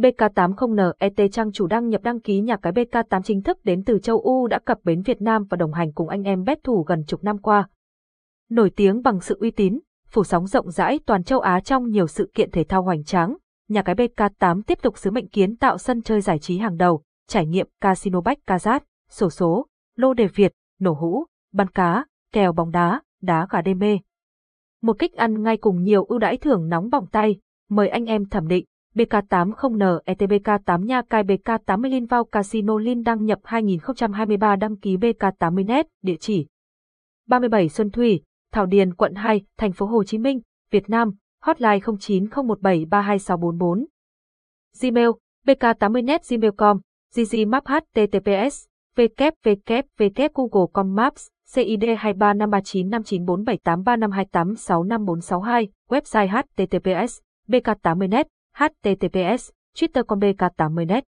BK80NET trang chủ đăng nhập đăng ký nhà cái BK8 chính thức đến từ châu Âu đã cập bến Việt Nam và đồng hành cùng anh em bet thủ gần chục năm qua. Nổi tiếng bằng sự uy tín, phủ sóng rộng rãi toàn châu Á trong nhiều sự kiện thể thao hoành tráng, nhà cái BK8 tiếp tục sứ mệnh kiến tạo sân chơi giải trí hàng đầu, trải nghiệm casino bách kazat, sổ số, lô đề Việt, nổ hũ, bắn cá, kèo bóng đá, đá gà đê mê. Một kích ăn ngay cùng nhiều ưu đãi thưởng nóng bỏng tay, mời anh em thẩm định. BK80N ETBK8 Nha Cai BK80 Lin vào Casino Lin đăng nhập 2023 đăng ký BK80net, địa chỉ 37 Xuân Thủy, Thảo Điền, quận 2, thành phố Hồ Chí Minh, Việt Nam, hotline 0901732644. Gmail, bk80net gmail.com, ggmap https, www google com maps, CID 235395947835286542, website https, bk80net, https, twitter com bk80net.